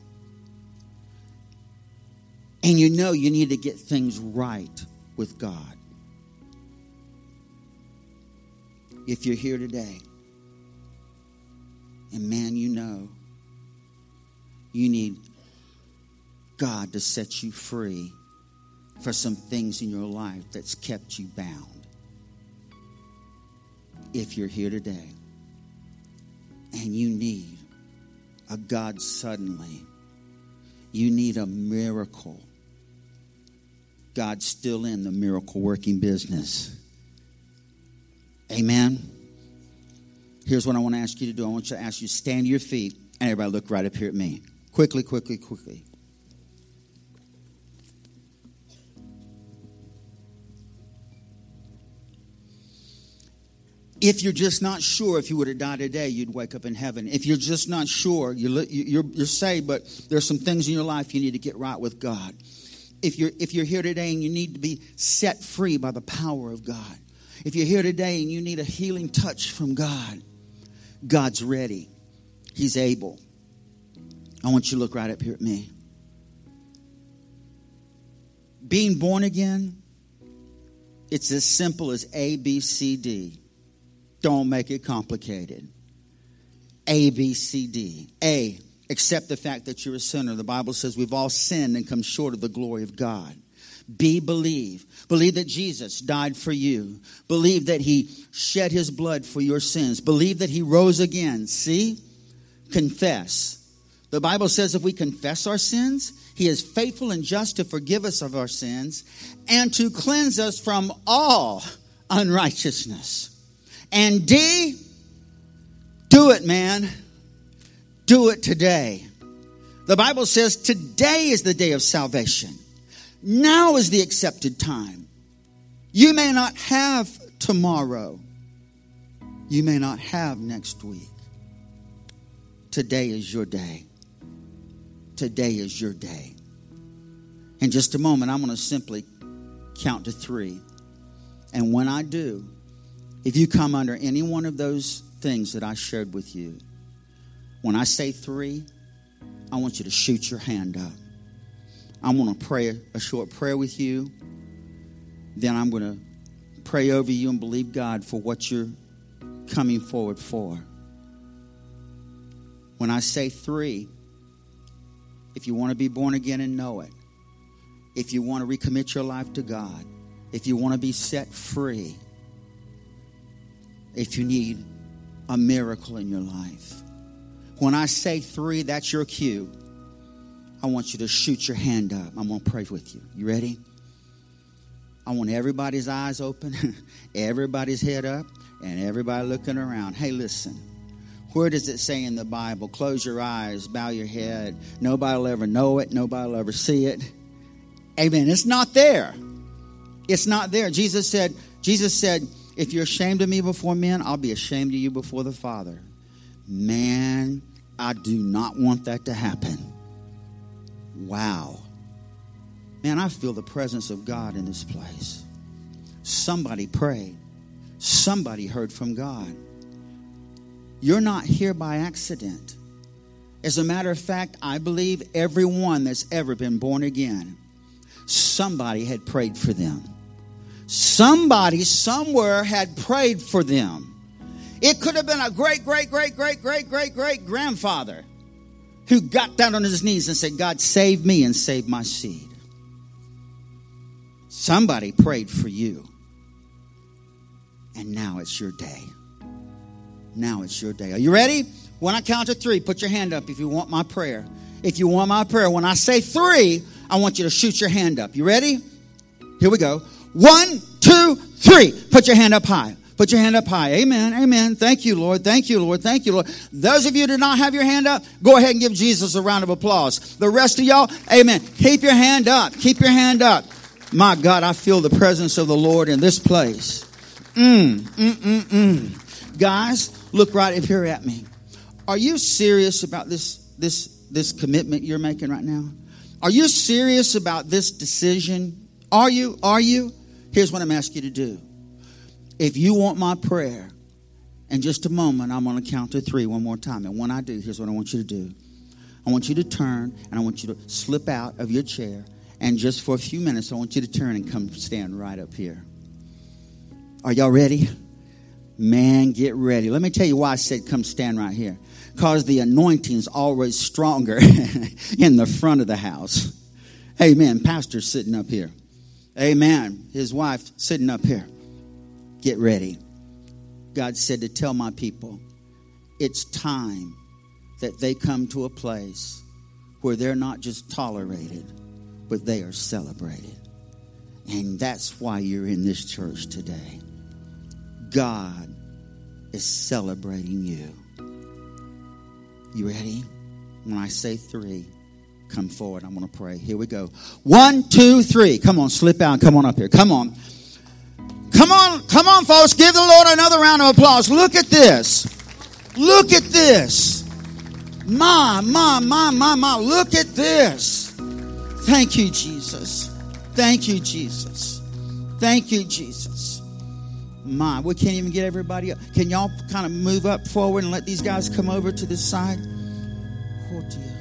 And you know you need to get things right with God. if you're here today. And man, you know you need God to set you free for some things in your life that's kept you bound. If you're here today and you need a God suddenly, you need a miracle. God's still in the miracle working business. Amen. Here's what I want to ask you to do. I want you to ask you to stand to your feet and everybody look right up here at me. Quickly, quickly, quickly. If you're just not sure if you would have died today, you'd wake up in heaven. If you're just not sure, you're, you're, you're saved, but there's some things in your life you need to get right with God. If you're, if you're here today and you need to be set free by the power of God, if you're here today and you need a healing touch from God, God's ready. He's able. I want you to look right up here at me. Being born again, it's as simple as A, B, C, D. Don't make it complicated. A, B, C, D. A, accept the fact that you're a sinner. The Bible says we've all sinned and come short of the glory of God. B, believe. Believe that Jesus died for you. Believe that he shed his blood for your sins. Believe that he rose again. See? Confess. The Bible says if we confess our sins, He is faithful and just to forgive us of our sins and to cleanse us from all unrighteousness. And D, do it, man. Do it today. The Bible says today is the day of salvation. Now is the accepted time. You may not have tomorrow. You may not have next week. Today is your day. Today is your day. In just a moment, I'm going to simply count to three. And when I do, if you come under any one of those things that I shared with you, when I say three, I want you to shoot your hand up. I'm going to pray a short prayer with you. Then I'm going to pray over you and believe God for what you're coming forward for. When I say three, if you want to be born again and know it, if you want to recommit your life to God, if you want to be set free, if you need a miracle in your life. When I say three, that's your cue. I want you to shoot your hand up. I'm going to pray with you. You ready? I want everybody's eyes open, [LAUGHS] everybody's head up, and everybody looking around. Hey, listen. Where does it say in the Bible? Close your eyes, bow your head. Nobody will ever know it, nobody will ever see it. Amen. It's not there. It's not there. Jesus said, Jesus said, if you're ashamed of me before men, I'll be ashamed of you before the Father. Man, I do not want that to happen. Wow. Man, I feel the presence of God in this place. Somebody prayed, somebody heard from God. You're not here by accident. As a matter of fact, I believe everyone that's ever been born again, somebody had prayed for them. Somebody somewhere had prayed for them. It could have been a great, great, great, great, great, great, great grandfather who got down on his knees and said, God, save me and save my seed. Somebody prayed for you. And now it's your day. Now it's your day. Are you ready? When I count to three, put your hand up if you want my prayer. If you want my prayer, when I say three, I want you to shoot your hand up. You ready? Here we go. One, two, three. Put your hand up high. Put your hand up high. Amen. Amen. Thank you, Lord. Thank you, Lord. Thank you, Lord. Those of you who do not have your hand up, go ahead and give Jesus a round of applause. The rest of y'all, amen. Keep your hand up. Keep your hand up. My God, I feel the presence of the Lord in this place. Mm, mm, mm, mm. Guys, look right up here at me. Are you serious about this, this, this commitment you're making right now? Are you serious about this decision? Are you? Are you? Here's what I'm asking you to do. If you want my prayer, in just a moment, I'm going to count to three one more time. And when I do, here's what I want you to do I want you to turn and I want you to slip out of your chair. And just for a few minutes, I want you to turn and come stand right up here. Are y'all ready? Man, get ready. Let me tell you why I said come stand right here. Because the anointing's always stronger [LAUGHS] in the front of the house. Amen. Pastor's sitting up here. Amen. His wife sitting up here. Get ready. God said to tell my people it's time that they come to a place where they're not just tolerated, but they are celebrated. And that's why you're in this church today. God is celebrating you. You ready? When I say three, come forward. I'm going to pray. Here we go. One, two, three. Come on, slip out. Come on up here. Come on. Come on, come on, folks. Give the Lord another round of applause. Look at this. Look at this. My, my, my, my, my. Look at this. Thank you, Jesus. Thank you, Jesus. Thank you, Jesus. My, we can't even get everybody up. Can y'all kind of move up forward and let these guys come over to this side? Oh, dear.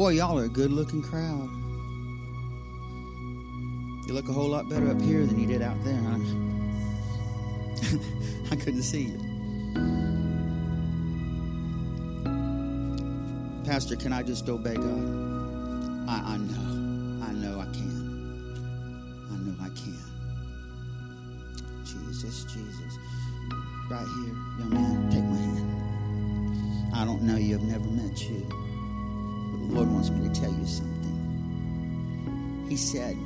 Boy, y'all are a good looking crowd. You look a whole lot better up here than you did out there. Huh? [LAUGHS] I couldn't see you. Pastor, can I just obey God? I, I know. I know I can. I know I can. Jesus, Jesus. Right here, young man, take my hand. I don't know you, I've never met you. Wants me to tell you something. He said,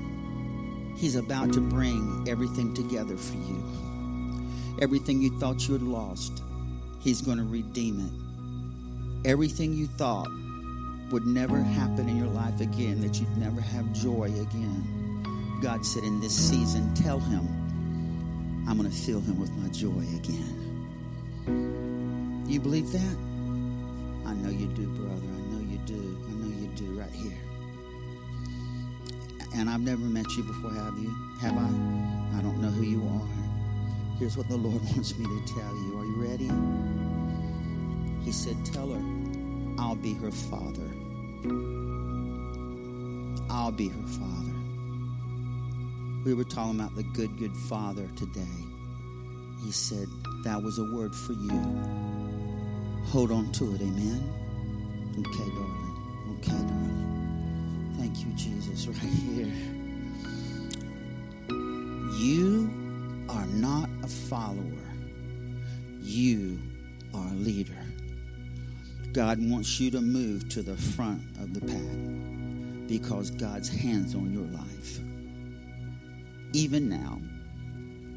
He's about to bring everything together for you. Everything you thought you had lost, He's going to redeem it. Everything you thought would never happen in your life again, that you'd never have joy again. God said in this season, tell him, I'm going to fill him with my joy again. You believe that? I know you do, brother. And I've never met you before, have you? Have I? I don't know who you are. Here's what the Lord [LAUGHS] wants me to tell you. Are you ready? He said, Tell her, I'll be her father. I'll be her father. We were talking about the good, good father today. He said, That was a word for you. Hold on to it, amen? Okay, darling. Okay, darling. Thank you, Jesus, right here. You are not a follower, you are a leader. God wants you to move to the front of the pack because God's hands on your life. Even now,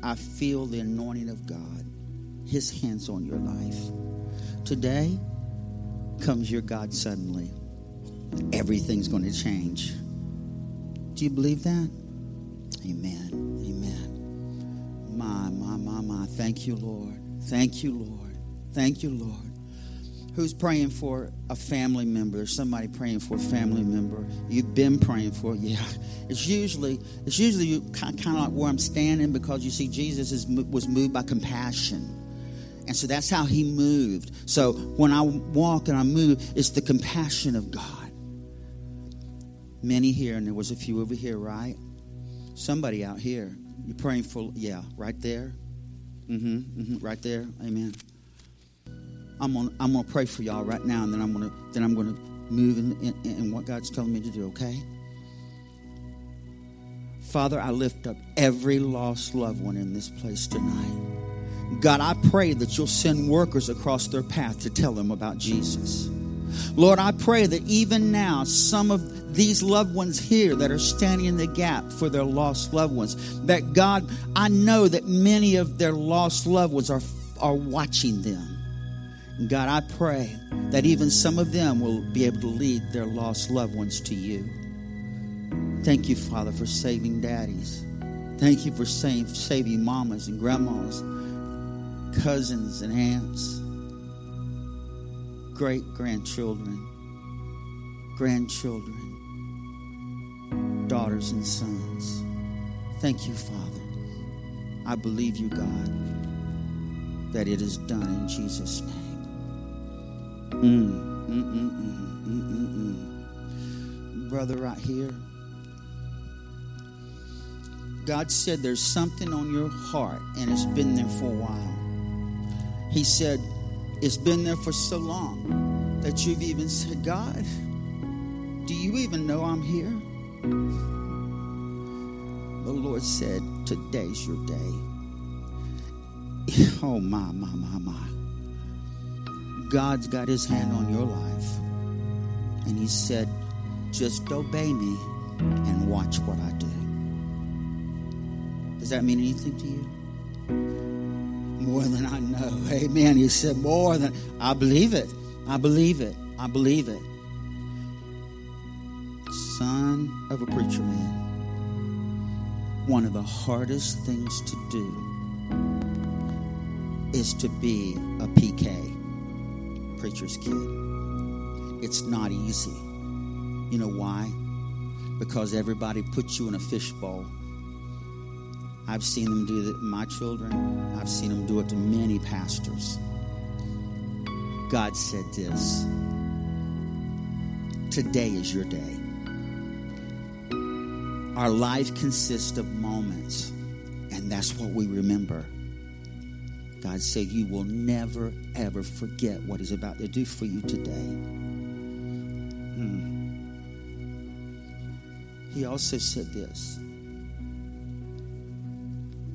I feel the anointing of God, His hands on your life. Today comes your God suddenly. Everything's going to change. Do you believe that? Amen. Amen. My, my, my, my. Thank you, Lord. Thank you, Lord. Thank you, Lord. Who's praying for a family member? Somebody praying for a family member. You've been praying for, yeah. [LAUGHS] It's usually it's usually kind of like where I'm standing because you see Jesus is, was moved by compassion. And so that's how he moved. So when I walk and I move, it's the compassion of God. Many here, and there was a few over here, right? Somebody out here. You're praying for, yeah, right there. Mm-hmm, mm-hmm right there. Amen. I'm gonna I'm gonna pray for y'all right now, and then I'm gonna then I'm gonna move in, in, in what God's telling me to do. Okay. Father, I lift up every lost loved one in this place tonight. God, I pray that you'll send workers across their path to tell them about Jesus. Lord, I pray that even now, some of these loved ones here that are standing in the gap for their lost loved ones, that God, I know that many of their lost loved ones are, are watching them. God, I pray that even some of them will be able to lead their lost loved ones to you. Thank you, Father, for saving daddies. Thank you for save, saving mamas and grandmas, cousins and aunts, great grandchildren, grandchildren, daughters and sons. Thank you, Father. I believe you, God, that it is done in Jesus' name. Mm, mm, mm, Brother, right here. God said there's something on your heart, and it's been there for a while. He said it's been there for so long that you've even said, God, do you even know I'm here? The Lord said, Today's your day. [LAUGHS] Oh, my, my, my, my. God's got his hand on your life. And he said, just obey me and watch what I do. Does that mean anything to you? More than I know. [LAUGHS] Amen. He said, more than I believe it. I believe it. I believe it. Son of a preacher man. One of the hardest things to do is to be a PK preacher's kid. It's not easy. You know why? Because everybody puts you in a fishbowl. I've seen them do that my children. I've seen them do it to many pastors. God said this Today is your day. Our life consists of moments, and that's what we remember. God said, You will never, ever forget what He's about to do for you today. Hmm. he also said this.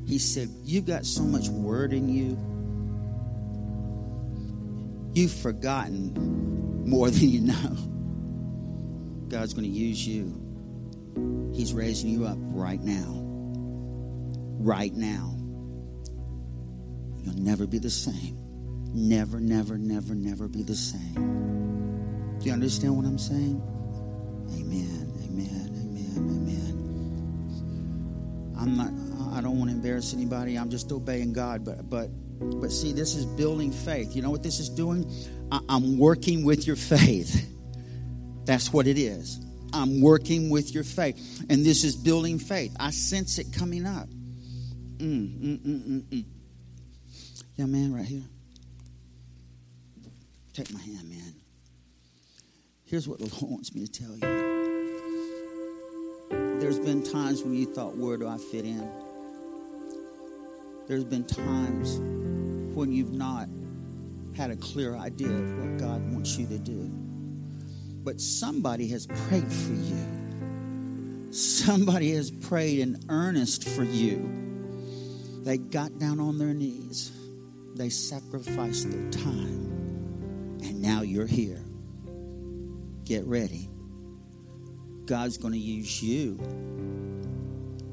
He said, You've got so much word in you, you've forgotten more than you know. God's going to use you. He's raising you up right now. Right now. You'll never be the same. Never, never, never, never be the same. Do you understand what I'm saying? Amen, amen, amen, amen. I'm not, I don't want to embarrass anybody. I'm just obeying God. But, but, but see, this is building faith. You know what this is doing? I'm working with your faith. That's what it is. I'm working with your faith. And this is building faith. I sense it coming up. Mm, mm, mm, mm, mm. Young man right here. Take my hand, man. Here's what the Lord wants me to tell you. There's been times when you thought, where do I fit in? There's been times when you've not had a clear idea of what God wants you to do. But somebody has prayed for you. Somebody has prayed in earnest for you. They got down on their knees. They sacrificed their time. And now you're here. Get ready. God's going to use you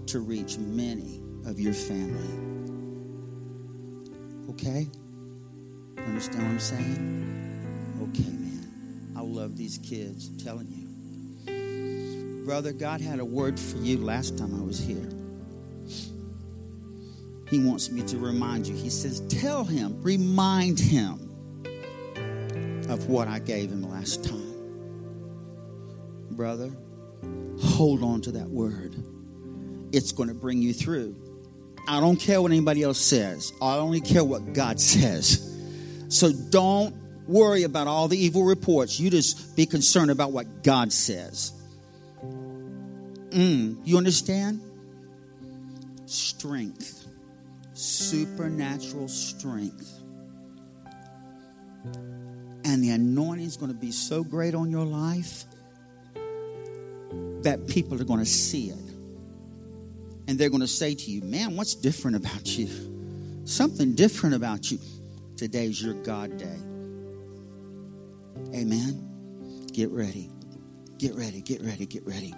to reach many of your family. Okay? Understand what I'm saying? Okay, man. I love these kids. I'm telling you. Brother, God had a word for you last time I was here. He wants me to remind you. He says, Tell him, remind him of what I gave him last time. Brother, hold on to that word. It's going to bring you through. I don't care what anybody else says, I only care what God says. So don't worry about all the evil reports. You just be concerned about what God says. Mm, you understand? Strength, supernatural strength. And the anointing is going to be so great on your life that people are going to see it. And they're going to say to you, Man, what's different about you? Something different about you. Today's your God day. Amen. Get ready. Get ready. Get ready. Get ready.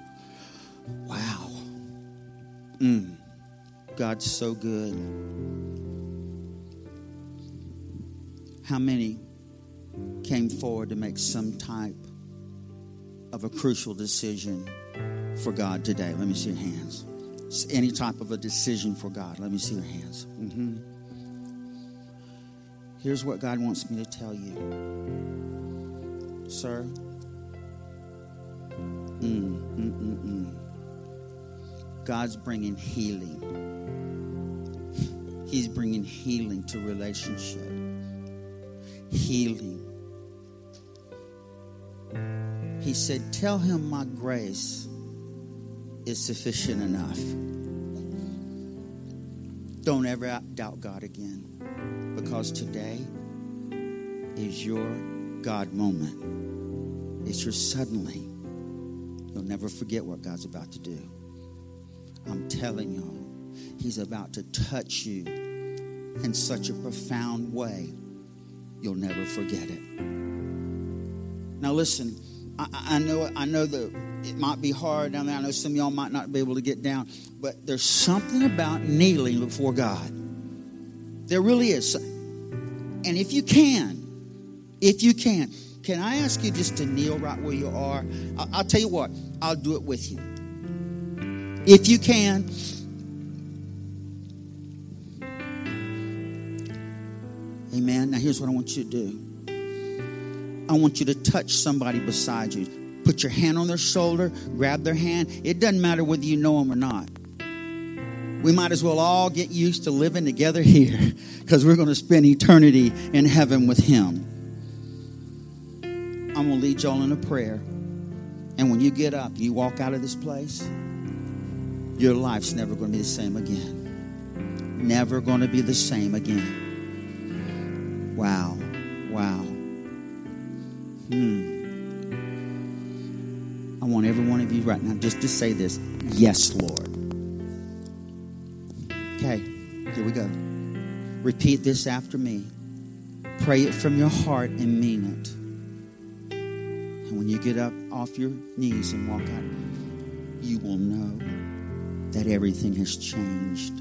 Wow. Mm. God's so good. How many came forward to make some type of a crucial decision for God today? Let me see your hands. Any type of a decision for God. Let me see your hands. Mm-hmm. Here's what God wants me to tell you sir. Mm, mm, mm, mm, God's bringing healing. He's bringing healing to relationship. Healing. He said, Tell him my grace is sufficient enough. Don't ever doubt God again because today is your God moment. It's your suddenly. You'll never forget what God's about to do. I'm telling y'all, He's about to touch you in such a profound way, you'll never forget it. Now, listen, I, I know, I know that it might be hard down there. I know some of y'all might not be able to get down, but there's something about kneeling before God. There really is. And if you can, if you can, can I ask you just to kneel right where you are? I'll tell you what, I'll do it with you. If you can. Amen. Now, here's what I want you to do I want you to touch somebody beside you. Put your hand on their shoulder, grab their hand. It doesn't matter whether you know them or not. We might as well all get used to living together [LAUGHS] here because we're going to spend eternity in heaven with Him. I'm going to lead y'all in a prayer. And when you get up, you walk out of this place, your life's never going to be the same again. Never going to be the same again. Wow. Wow. Hmm. I want every one of you right now just to say this Yes, Lord. Okay, here we go. Repeat this after me. Pray it from your heart and mean it. And when you get up off your knees and walk out, you will know that everything has changed.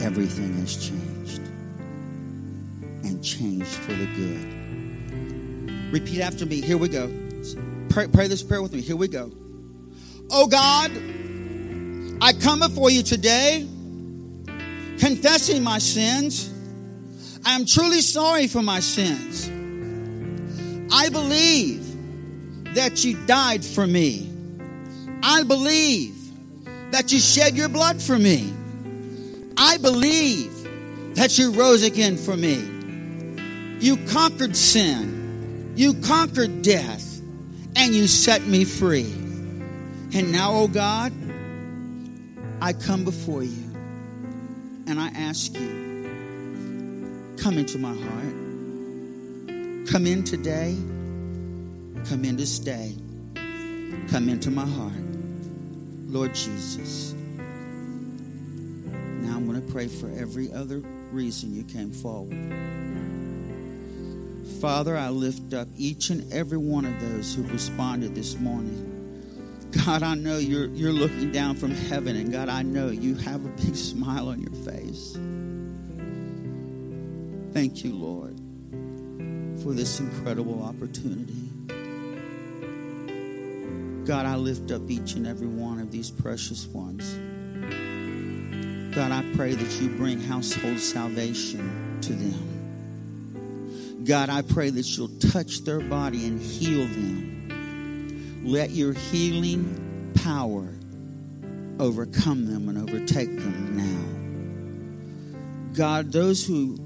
Everything has changed. And changed for the good. Repeat after me. Here we go. Pray, pray this prayer with me. Here we go. Oh God, I come before you today confessing my sins. I am truly sorry for my sins. I believe that you died for me. I believe that you shed your blood for me. I believe that you rose again for me. You conquered sin. You conquered death. And you set me free. And now, oh God, I come before you and I ask you, come into my heart. Come in today. Come in to stay. Come into my heart. Lord Jesus. Now I'm going to pray for every other reason you came forward. Father, I lift up each and every one of those who responded this morning. God, I know you're, you're looking down from heaven, and God, I know you have a big [LAUGHS] smile on your face. Thank you, Lord, for this incredible opportunity. God, I lift up each and every one of these precious ones. God, I pray that you bring household salvation to them. God, I pray that you'll touch their body and heal them. Let your healing power overcome them and overtake them now. God, those who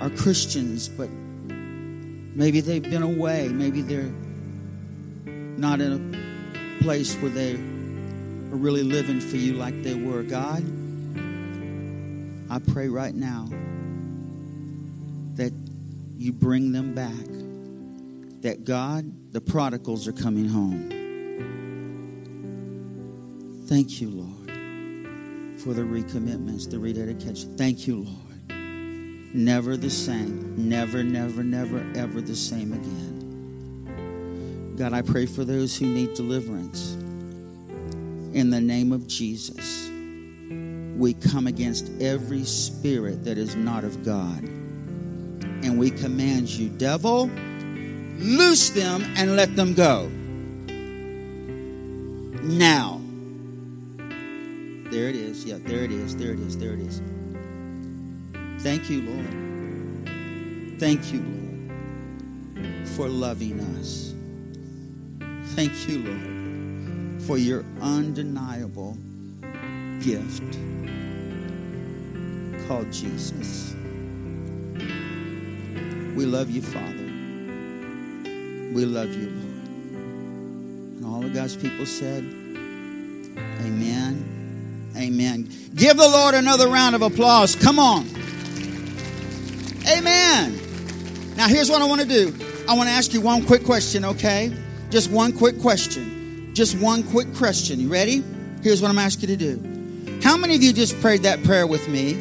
are Christians, but maybe they've been away, maybe they're not in a place where they are really living for you like they were. God, I pray right now that you bring them back. That God, the prodigals are coming home. Thank you, Lord, for the recommitments, the rededication. Thank you, Lord. Never the same. Never, never, never, ever the same again. God, I pray for those who need deliverance. In the name of Jesus, we come against every spirit that is not of God. And we command you, devil, loose them and let them go. Now. There it is. Yeah, there it is. There it is. There it is. Thank you, Lord. Thank you, Lord, for loving us. Thank you, Lord, for your undeniable gift called Jesus. We love you, Father. We love you, Lord. And all of God's people said, Amen. Amen. Give the Lord another round of applause. Come on. Amen. Now, here's what I want to do I want to ask you one quick question, okay? Just one quick question. Just one quick question. You ready? Here's what I'm asking you to do. How many of you just prayed that prayer with me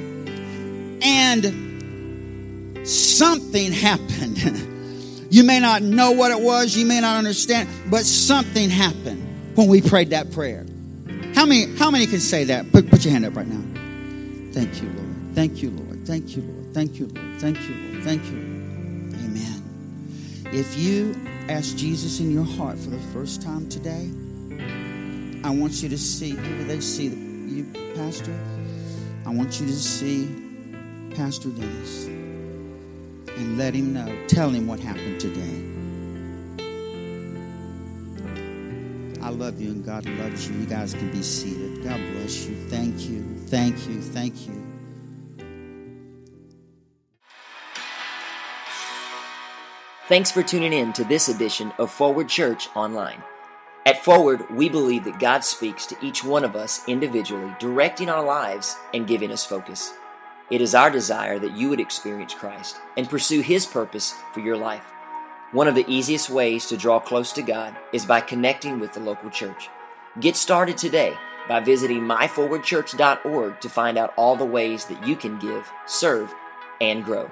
and something happened? [LAUGHS] you may not know what it was, you may not understand, but something happened when we prayed that prayer. How many, how many can say that? Put, put your hand up right now. Thank you, Lord. Thank you, Lord. Thank you, Lord. Thank you, Lord. Thank you, Lord. Thank you, Lord. Amen. If you ask Jesus in your heart for the first time today, I want you to see, do they see? You, Pastor? I want you to see Pastor Dennis and let him know. Tell him what happened today. I love you and God loves you. You guys can be seated. God bless you. Thank you. Thank you. Thank you. Thanks for tuning in to this edition of Forward Church Online. At Forward, we believe that God speaks to each one of us individually, directing our lives and giving us focus. It is our desire that you would experience Christ and pursue His purpose for your life. One of the easiest ways to draw close to God is by connecting with the local church. Get started today by visiting myforwardchurch.org to find out all the ways that you can give, serve, and grow.